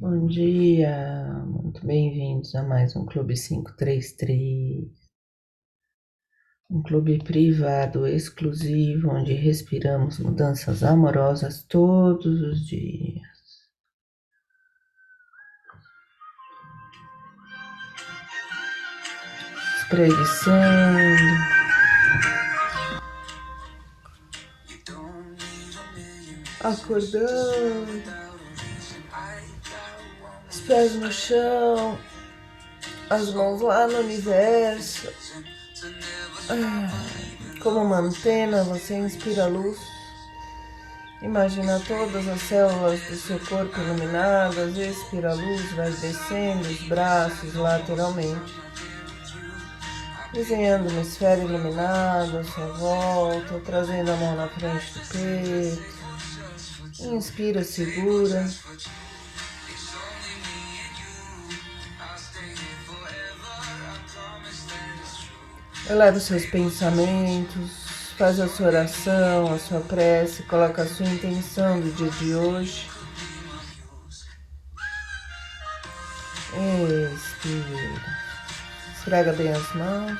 Bom dia, muito bem-vindos a mais um Clube 533. Um clube privado, exclusivo, onde respiramos mudanças amorosas todos os dias. Espreguiçando. Acordando pés no chão, as mãos lá no universo. Como uma antena, você inspira luz. Imagina todas as células do seu corpo iluminadas, expira a luz, vai descendo os braços lateralmente, desenhando uma esfera iluminada à sua volta, trazendo a mão na frente do peito. Inspira, segura. Eleva os seus pensamentos, faz a sua oração, a sua prece, coloca a sua intenção do dia de hoje. Expira. Esfrega bem as mãos.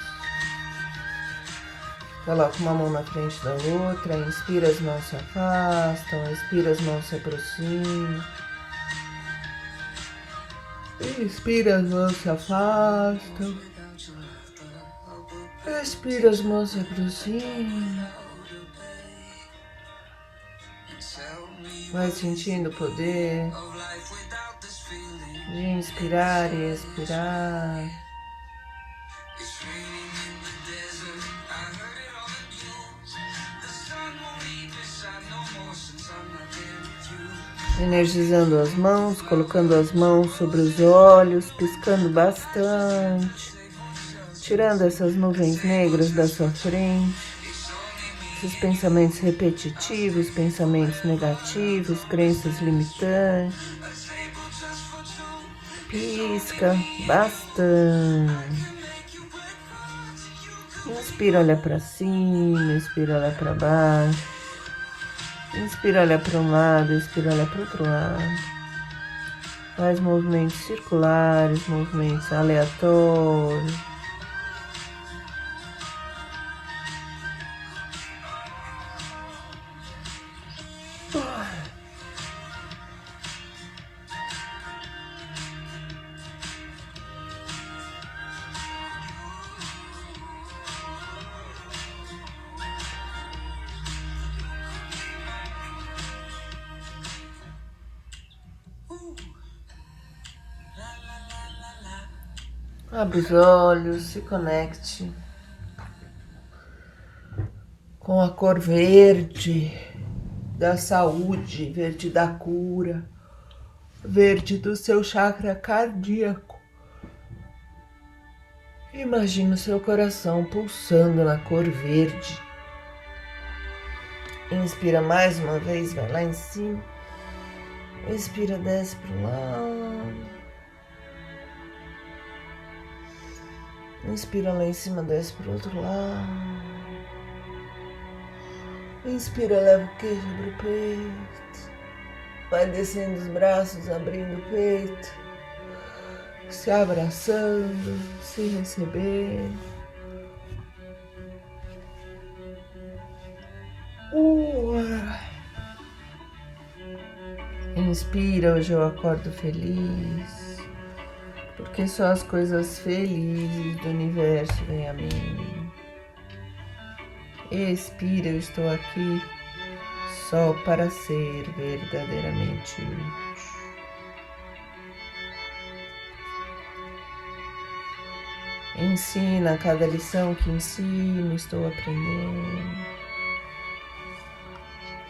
Coloca uma mão na frente da outra. Inspira, as mãos se afastam. Expira, as mãos se aproximam. Inspira, as mãos se afastam. Respira as mãos aproximam. Vai sentindo o poder de inspirar e expirar. Energizando as mãos, colocando as mãos sobre os olhos, piscando bastante tirando essas nuvens negras da sua frente, esses pensamentos repetitivos, pensamentos negativos, crenças limitantes. Pisca bastante. Inspira, olha para cima, inspira, olha para baixo. Inspira, olha para um lado, inspira, olha para outro lado. Faz movimentos circulares, movimentos aleatórios. Abre os olhos, se conecte com a cor verde da saúde, verde da cura, verde do seu chakra cardíaco. Imagina o seu coração pulsando na cor verde. Inspira mais uma vez, vai lá em cima. Expira, desce para o lado. Inspira lá em cima, desce para o outro lado. Inspira, leva o queijo, abre o peito. Vai descendo os braços, abrindo o peito. Se abraçando, se recebendo. Inspira, hoje eu acordo feliz porque só as coisas felizes do universo vêm a mim. Expira, eu estou aqui só para ser verdadeiramente útil. Ensina cada lição que ensino, estou aprendendo.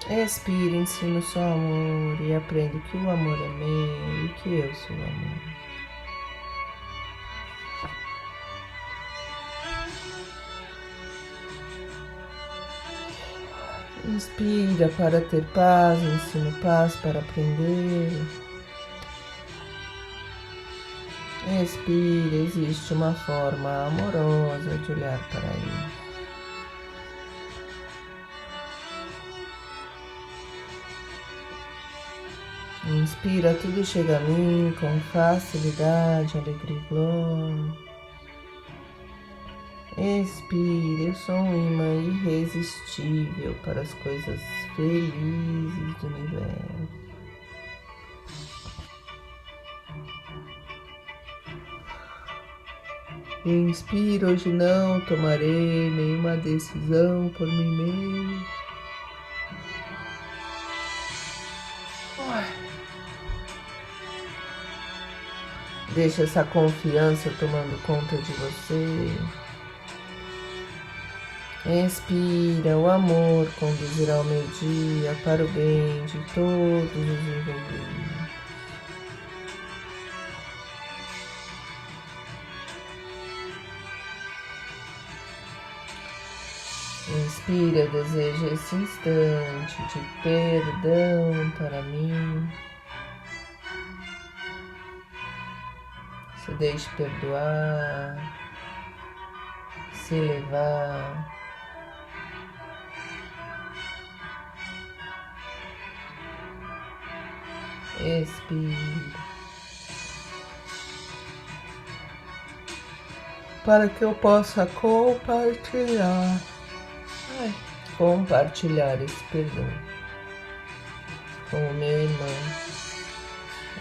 Expira, ensino só amor e aprendo que o amor é meu e que eu sou amor. Inspira para ter paz, ensino paz para aprender. Expira, existe uma forma amorosa de olhar para ele. Inspira, tudo chega a mim com facilidade, alegria e glória. Expire, eu sou um imã irresistível para as coisas felizes do universo. Inspiro, hoje não tomarei nenhuma decisão por mim mesmo. Deixa essa confiança tomando conta de você. Inspira, o amor conduzirá o meu dia para o bem de todos os envolvidos. Inspira, deseja esse instante de perdão para mim. Se deixe perdoar, se levar. Expira. Para que eu possa compartilhar compartilhar esse perdão com o meu irmão,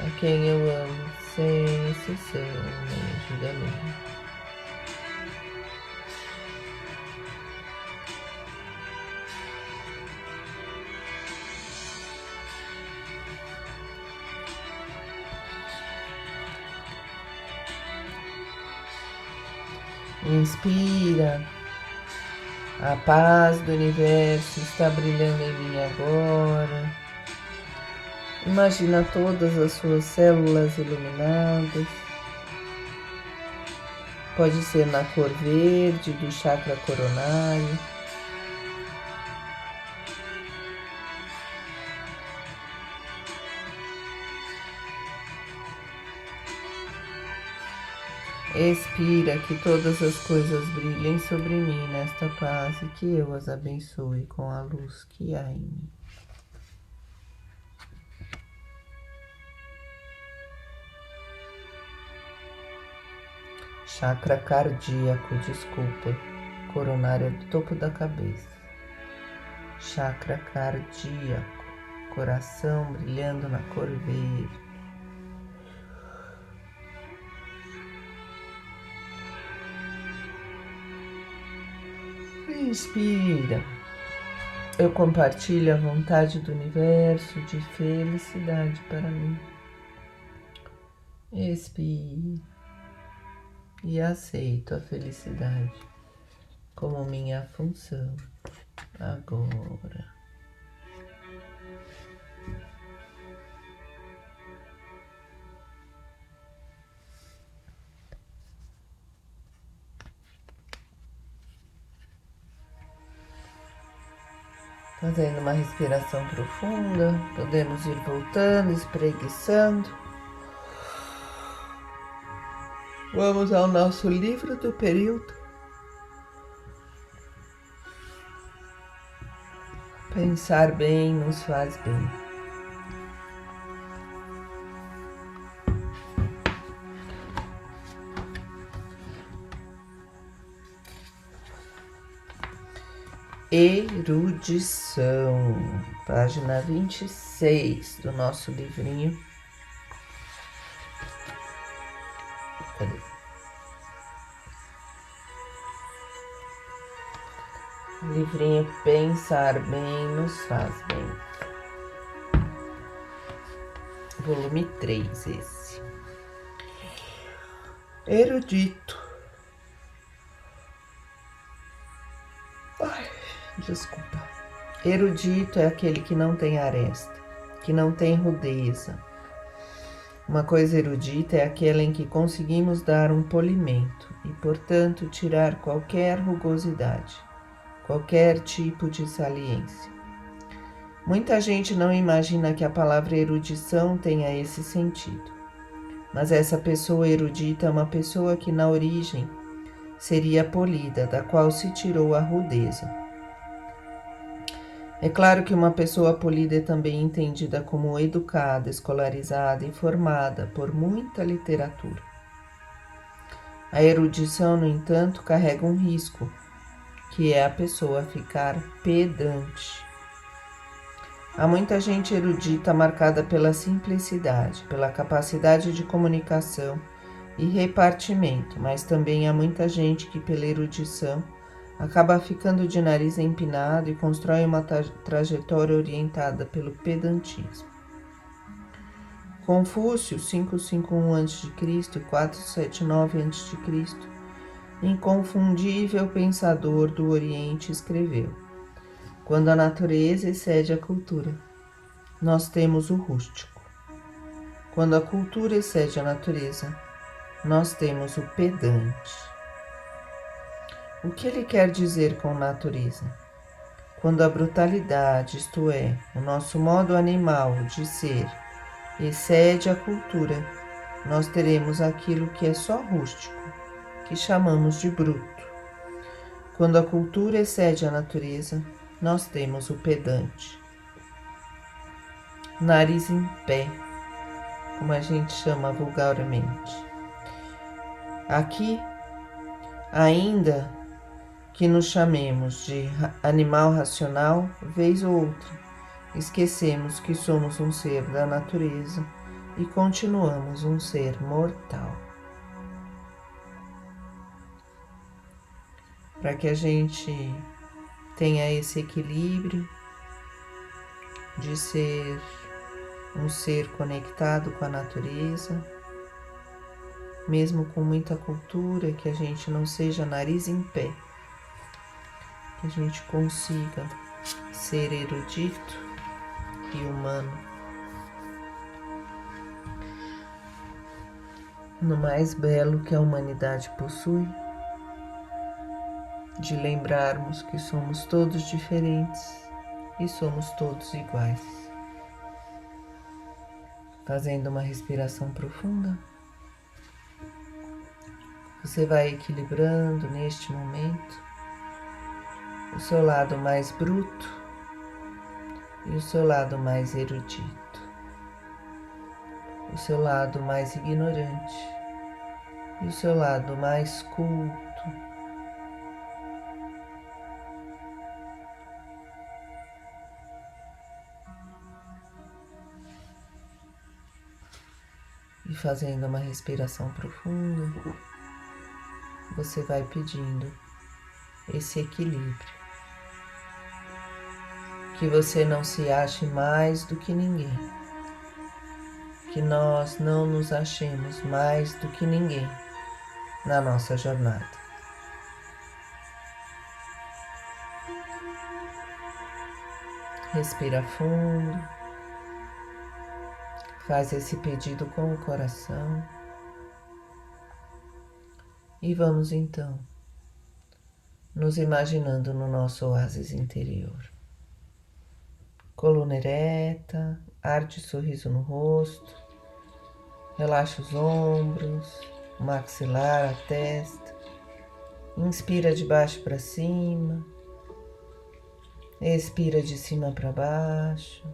a quem eu amo sem exceção nem julgamento. Inspira a paz do universo está brilhando em mim agora. Imagina todas as suas células iluminadas. Pode ser na cor verde do chakra coronário. Expira que todas as coisas brilhem sobre mim nesta paz e que eu as abençoe com a luz que há em mim. Chakra cardíaco, desculpa, coronária do topo da cabeça. Chakra cardíaco, coração brilhando na cor verde. Inspira. Eu compartilho a vontade do universo de felicidade para mim. Expire. E aceito a felicidade como minha função agora. Fazendo uma respiração profunda, podemos ir voltando, espreguiçando. Vamos ao nosso livro do período. Pensar bem nos faz bem. Erudição, página 26 do nosso livrinho. Cadê? Livrinho Pensar Bem nos Faz Bem. Volume 3, esse. Erudito. Desculpa. Erudito é aquele que não tem aresta, que não tem rudeza. Uma coisa erudita é aquela em que conseguimos dar um polimento e, portanto, tirar qualquer rugosidade, qualquer tipo de saliência. Muita gente não imagina que a palavra erudição tenha esse sentido. Mas essa pessoa erudita é uma pessoa que, na origem, seria polida, da qual se tirou a rudeza. É claro que uma pessoa polida é também entendida como educada, escolarizada e formada por muita literatura. A erudição, no entanto, carrega um risco, que é a pessoa ficar pedante. Há muita gente erudita marcada pela simplicidade, pela capacidade de comunicação e repartimento, mas também há muita gente que, pela erudição, acaba ficando de nariz empinado e constrói uma tra trajetória orientada pelo pedantismo. Confúcio, 551 a.C. e 479 a.C., inconfundível pensador do Oriente, escreveu: Quando a natureza excede a cultura, nós temos o rústico. Quando a cultura excede a natureza, nós temos o pedante. O que ele quer dizer com natureza? Quando a brutalidade, isto é, o nosso modo animal de ser, excede a cultura, nós teremos aquilo que é só rústico, que chamamos de bruto. Quando a cultura excede a natureza, nós temos o pedante. Nariz em pé, como a gente chama vulgarmente. Aqui, ainda que nos chamemos de animal racional, vez ou outra, esquecemos que somos um ser da natureza e continuamos um ser mortal. Para que a gente tenha esse equilíbrio de ser um ser conectado com a natureza, mesmo com muita cultura, que a gente não seja nariz em pé que a gente consiga ser erudito e humano no mais belo que a humanidade possui, de lembrarmos que somos todos diferentes e somos todos iguais. Fazendo uma respiração profunda, você vai equilibrando neste momento o seu lado mais bruto e o seu lado mais erudito, o seu lado mais ignorante e o seu lado mais culto. E fazendo uma respiração profunda, você vai pedindo esse equilíbrio que você não se ache mais do que ninguém, que nós não nos achemos mais do que ninguém na nossa jornada. Respira fundo, faz esse pedido com o coração. E vamos então nos imaginando no nosso oásis interior coluna ereta, ar de sorriso no rosto, relaxa os ombros, maxilar, a testa, inspira de baixo para cima, expira de cima para baixo.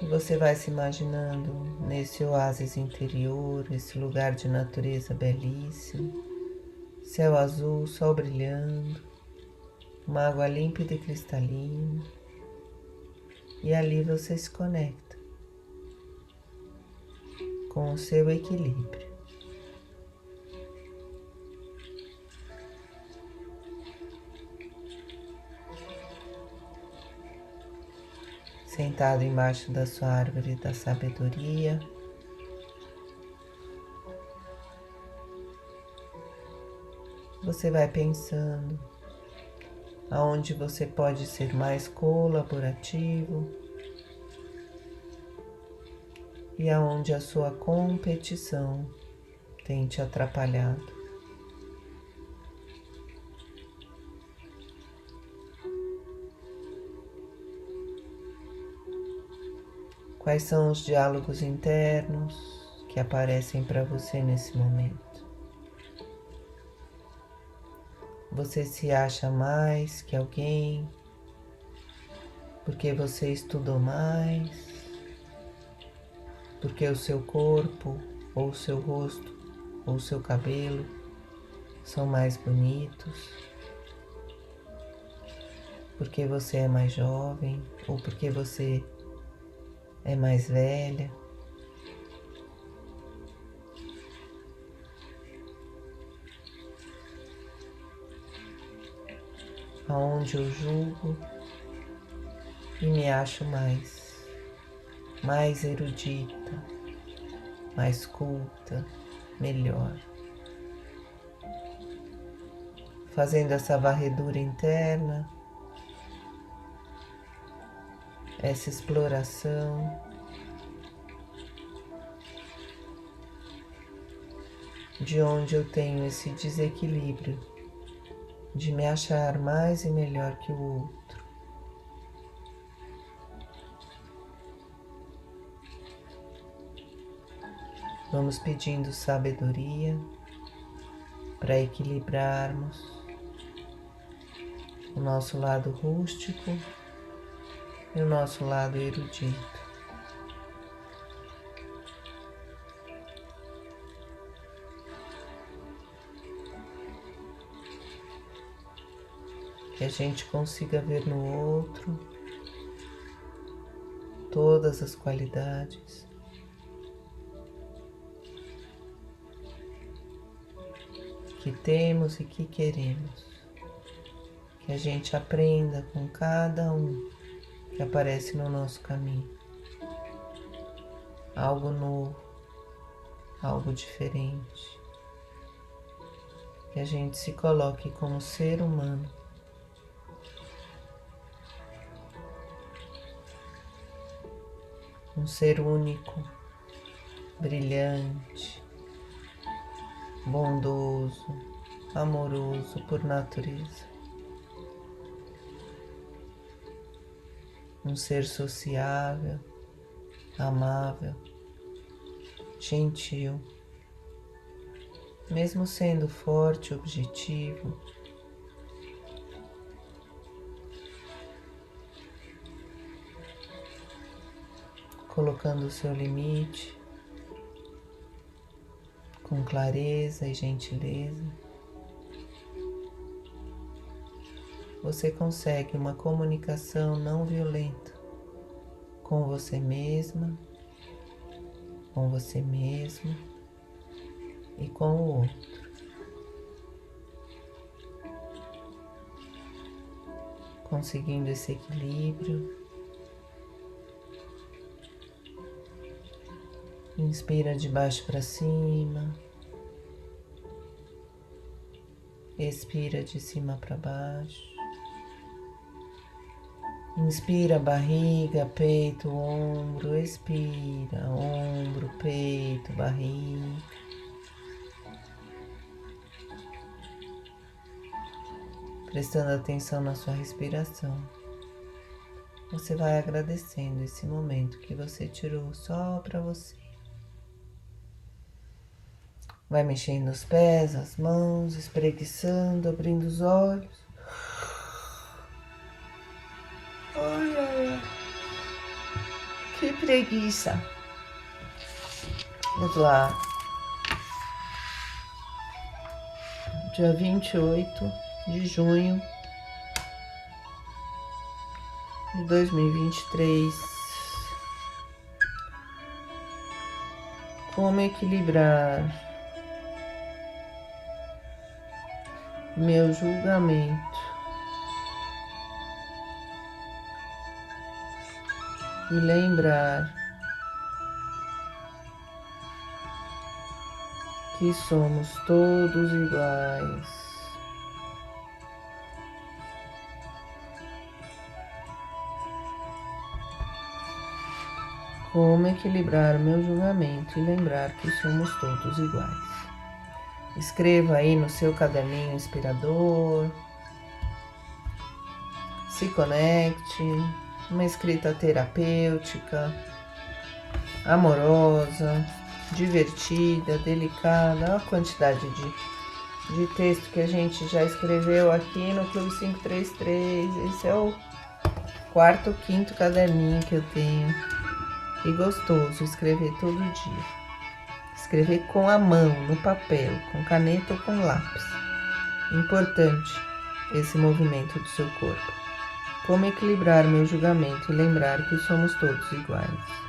E você vai se imaginando nesse oásis interior, esse lugar de natureza belíssimo, céu azul, sol brilhando uma água límpida e cristalina, e ali você se conecta com o seu equilíbrio. Sentado embaixo da sua árvore da sabedoria, você vai pensando aonde você pode ser mais colaborativo e aonde a sua competição tem te atrapalhado. Quais são os diálogos internos que aparecem para você nesse momento? Você se acha mais que alguém, porque você estudou mais, porque o seu corpo, ou o seu rosto, ou o seu cabelo são mais bonitos, porque você é mais jovem, ou porque você é mais velha. Aonde eu julgo e me acho mais, mais erudita, mais culta, melhor. Fazendo essa varredura interna, essa exploração. De onde eu tenho esse desequilíbrio de me achar mais e melhor que o outro. Vamos pedindo sabedoria para equilibrarmos o nosso lado rústico e o nosso lado erudito. Que a gente consiga ver no outro todas as qualidades. Que temos e que queremos, que a gente aprenda com cada um que aparece no nosso caminho, algo novo, algo diferente, que a gente se coloque como ser humano um ser único, brilhante, bondoso, amoroso por natureza. Um ser sociável, amável, gentil, mesmo sendo forte, objetivo, colocando o seu limite com clareza e gentileza. Você consegue uma comunicação não violenta com você mesma, com você mesmo e com o outro. Conseguindo esse equilíbrio Inspira de baixo para cima. Expira de cima para baixo. Inspira barriga, peito, ombro, expira, ombro, peito, barriga. Prestando atenção na sua respiração. Você vai agradecendo esse momento que você tirou só para você. Vai mexendo os pés, as mãos, espreguiçando, abrindo os olhos. Ai. Que preguiça. Vamos lá. Dia 28 de junho de 2023. Como equilibrar meu julgamento e lembrar que somos todos iguais. Como equilibrar o meu julgamento e lembrar que somos todos iguais. Escreva aí no seu caderninho inspirador. Se conecte. Uma escrita terapêutica, amorosa, divertida, delicada. Olha a quantidade de de texto que a gente já escreveu aqui no Clube 533. Esse é o quarto quinto caderninho que eu tenho. E gostoso escrever todo dia. Escrever com a mão, no papel, com caneta ou com lápis. Importante esse movimento do seu corpo. Como equilibrar meu julgamento e lembrar que somos todos iguais.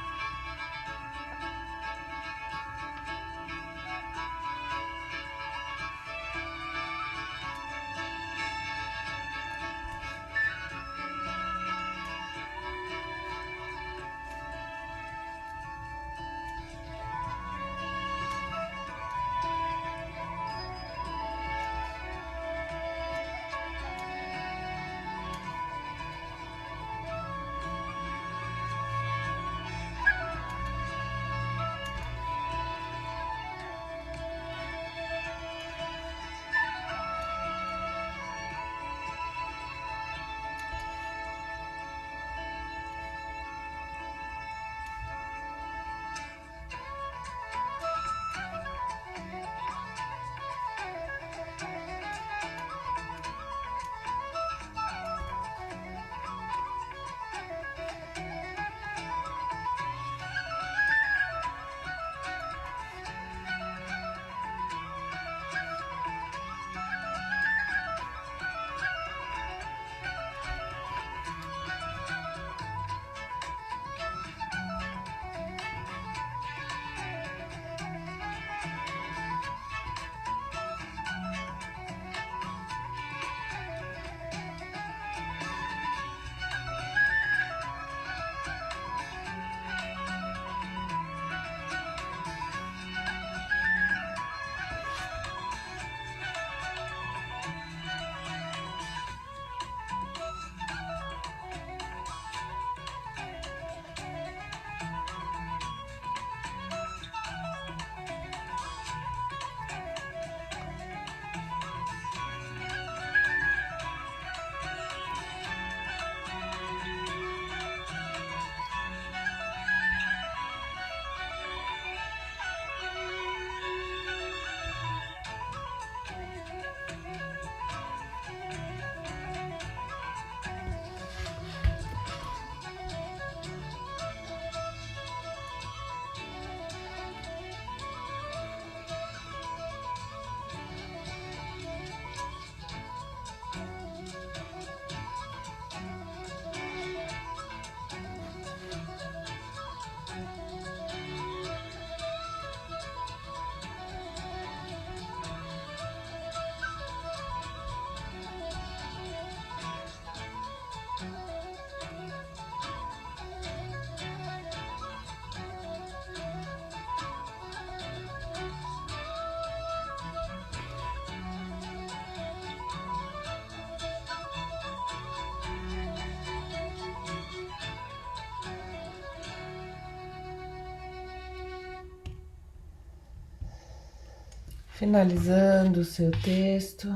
Finalizando o seu texto.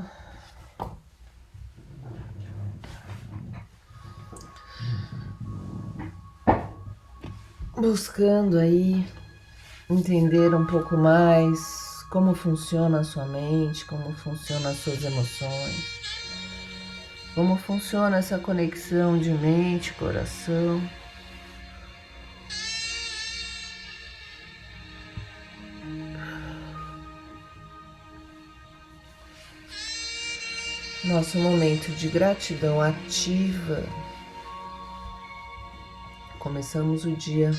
Buscando aí entender um pouco mais como funciona a sua mente, como funcionam as suas emoções, como funciona essa conexão de mente, coração. Nosso momento de gratidão ativa. Começamos o dia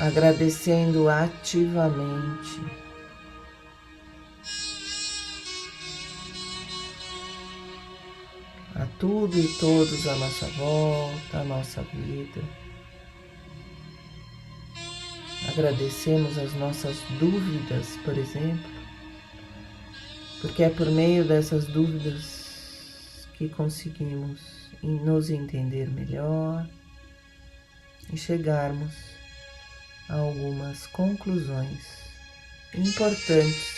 agradecendo ativamente. A tudo e todos à nossa volta, à nossa vida. Agradecemos as nossas dúvidas, por exemplo porque é por meio dessas dúvidas que conseguimos nos entender melhor e chegarmos a algumas conclusões importantes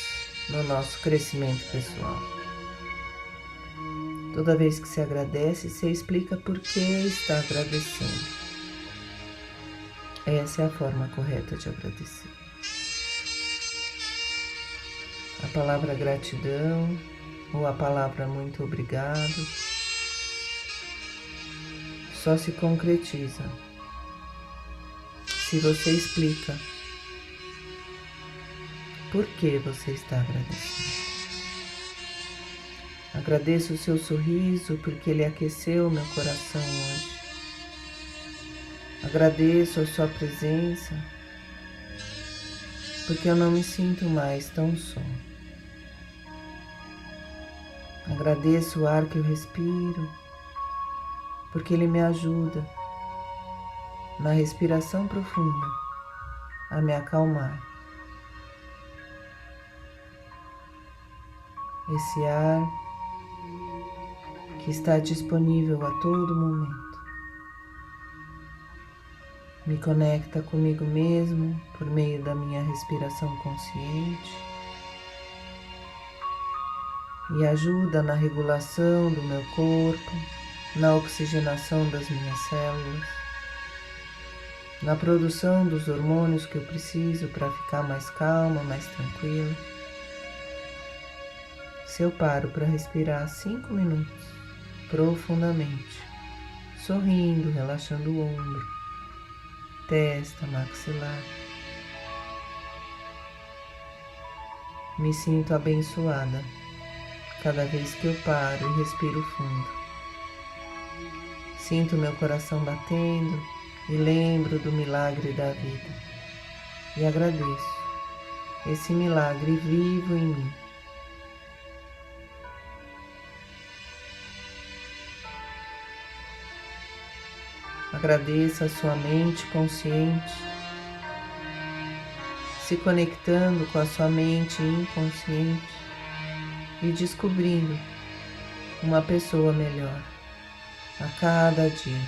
no nosso crescimento pessoal. Toda vez que se agradece, se explica por que está agradecendo. Essa é a forma correta de agradecer. A palavra gratidão ou a palavra muito obrigado só se concretiza se você explica por que você está agradecendo. Agradeço o seu sorriso porque ele aqueceu meu coração hoje. Agradeço a sua presença porque eu não me sinto mais tão só. Agradeço o ar que eu respiro porque ele me ajuda na respiração profunda a me acalmar. Esse ar que está disponível a todo momento. Me conecta comigo mesmo por meio da minha respiração consciente e ajuda na regulação do meu corpo, na oxigenação das minhas células na produção dos hormônios que eu preciso para ficar mais calma, mais tranquila. Se eu paro para respirar cinco minutos profundamente, sorrindo, relaxando o ombro, testa, maxilar, me sinto abençoada cada vez que eu paro e respiro fundo. Sinto meu coração batendo e lembro do milagre da vida e agradeço esse milagre vivo em mim. Agradeça a sua mente consciente, se conectando com a sua mente inconsciente e descobrindo uma pessoa melhor a cada dia.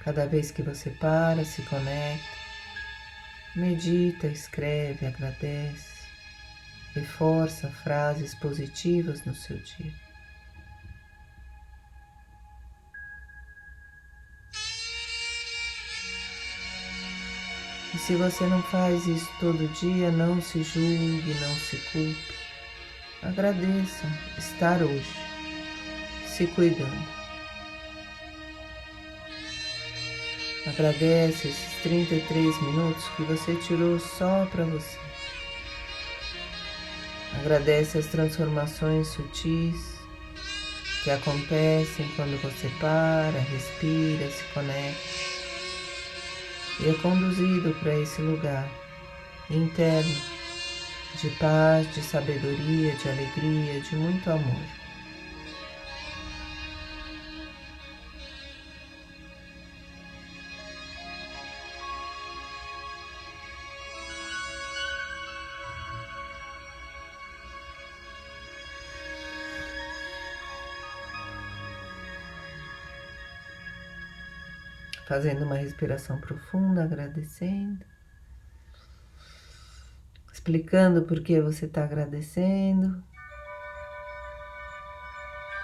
Cada vez que você para, se conecta, medita, escreve, agradece, reforça frases positivas no seu dia. Se você não faz isso todo dia, não se julgue, não se culpe. Agradeça estar hoje se cuidando. Agradece esses 33 minutos que você tirou só para você. Agradece as transformações sutis que acontecem quando você para, respira, se conecta e é conduzido para esse lugar interno de paz, de sabedoria, de alegria, de muito amor. Fazendo uma respiração profunda, agradecendo, explicando por que você está agradecendo.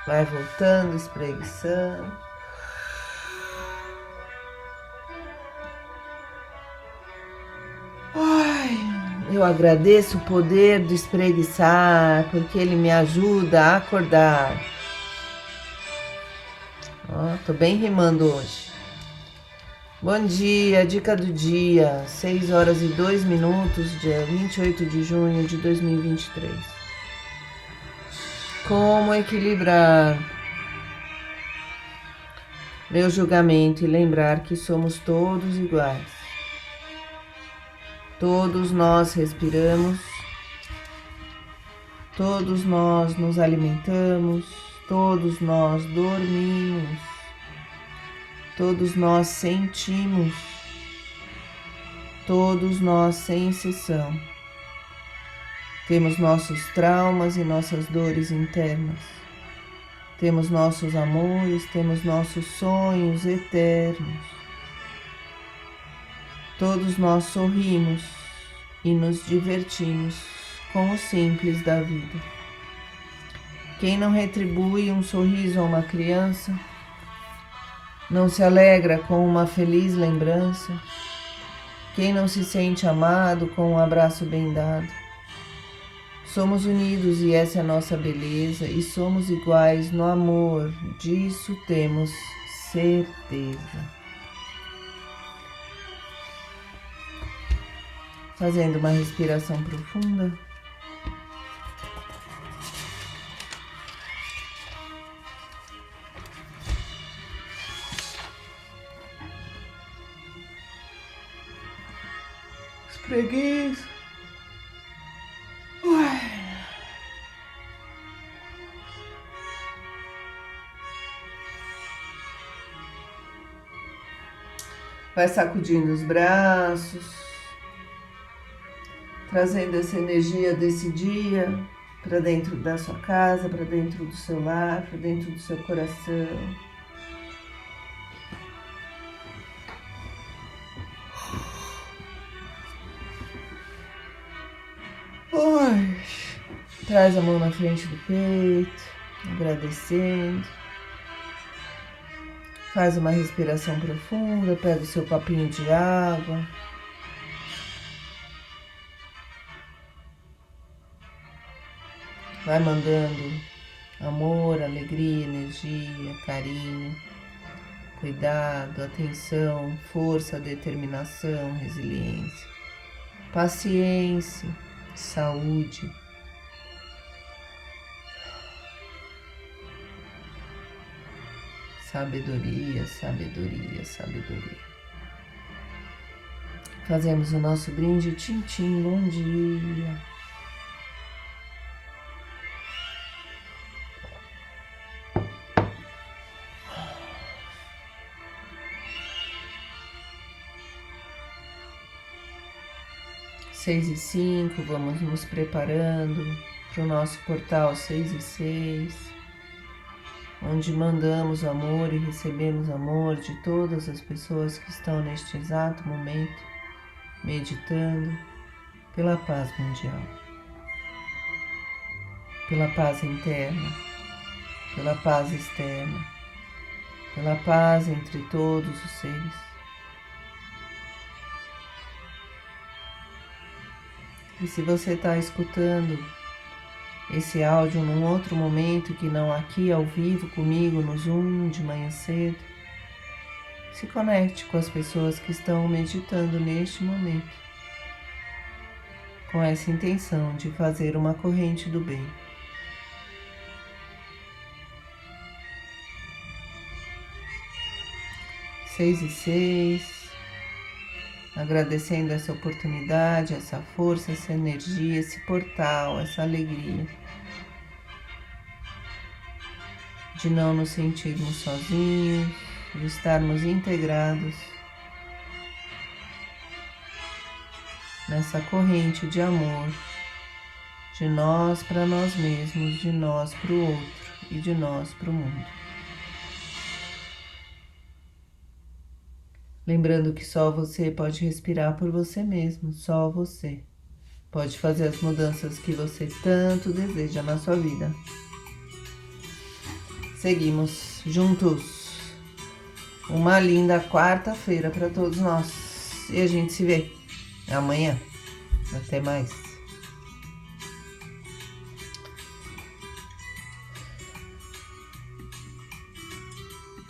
Vai voltando, espreguiçando. Eu agradeço o poder do espreguiçar, porque ele me ajuda a acordar. Ó, tô bem rimando hoje. Bom dia, dica do dia, 6 horas e 2 minutos, dia 28 de junho de 2023. Como equilibrar meu julgamento e lembrar que somos todos iguais. Todos nós respiramos, todos nós nos alimentamos, todos nós dormimos. Todos nós sentimos, todos nós sem exceção. Temos nossos traumas e nossas dores internas. Temos nossos amores, temos nossos sonhos eternos. Todos nós sorrimos e nos divertimos com o simples da vida. Quem não retribui um sorriso a uma criança, não se alegra com uma feliz lembrança? Quem não se sente amado com um abraço bem dado? Somos unidos e essa é a nossa beleza, e somos iguais no amor, disso temos certeza. Fazendo uma respiração profunda. Espreguiça. Vai sacudindo os braços, trazendo essa energia desse dia para dentro da sua casa, para dentro do seu lar, para dentro do seu coração. Traz a mão na frente do peito, agradecendo. Faz uma respiração profunda, pega o seu copinho de água. Vai mandando amor, alegria, energia, carinho, cuidado, atenção, força, determinação, resiliência, paciência, saúde. Sabedoria, sabedoria, sabedoria. Fazemos o nosso brinde, tintim, bom dia. Seis e cinco, vamos nos preparando para o nosso portal seis e seis onde mandamos amor e recebemos amor de todas as pessoas que estão neste exato momento meditando pela paz mundial, pela paz interna, pela paz externa, pela paz entre todos os seres. E se você está escutando esse áudio num outro momento que não aqui ao vivo comigo no Zoom de manhã cedo. Se conecte com as pessoas que estão meditando neste momento, com essa intenção de fazer uma corrente do bem. Seis e seis agradecendo essa oportunidade, essa força, essa energia, esse portal, essa alegria de não nos sentirmos sozinhos, de estarmos integrados nessa corrente de amor, de nós para nós mesmos, de nós para o outro e de nós para o mundo. Lembrando que só você pode respirar por você mesmo, só você pode fazer as mudanças que você tanto deseja na sua vida. Seguimos juntos. Uma linda quarta-feira para todos nós. E a gente se vê amanhã. Até mais.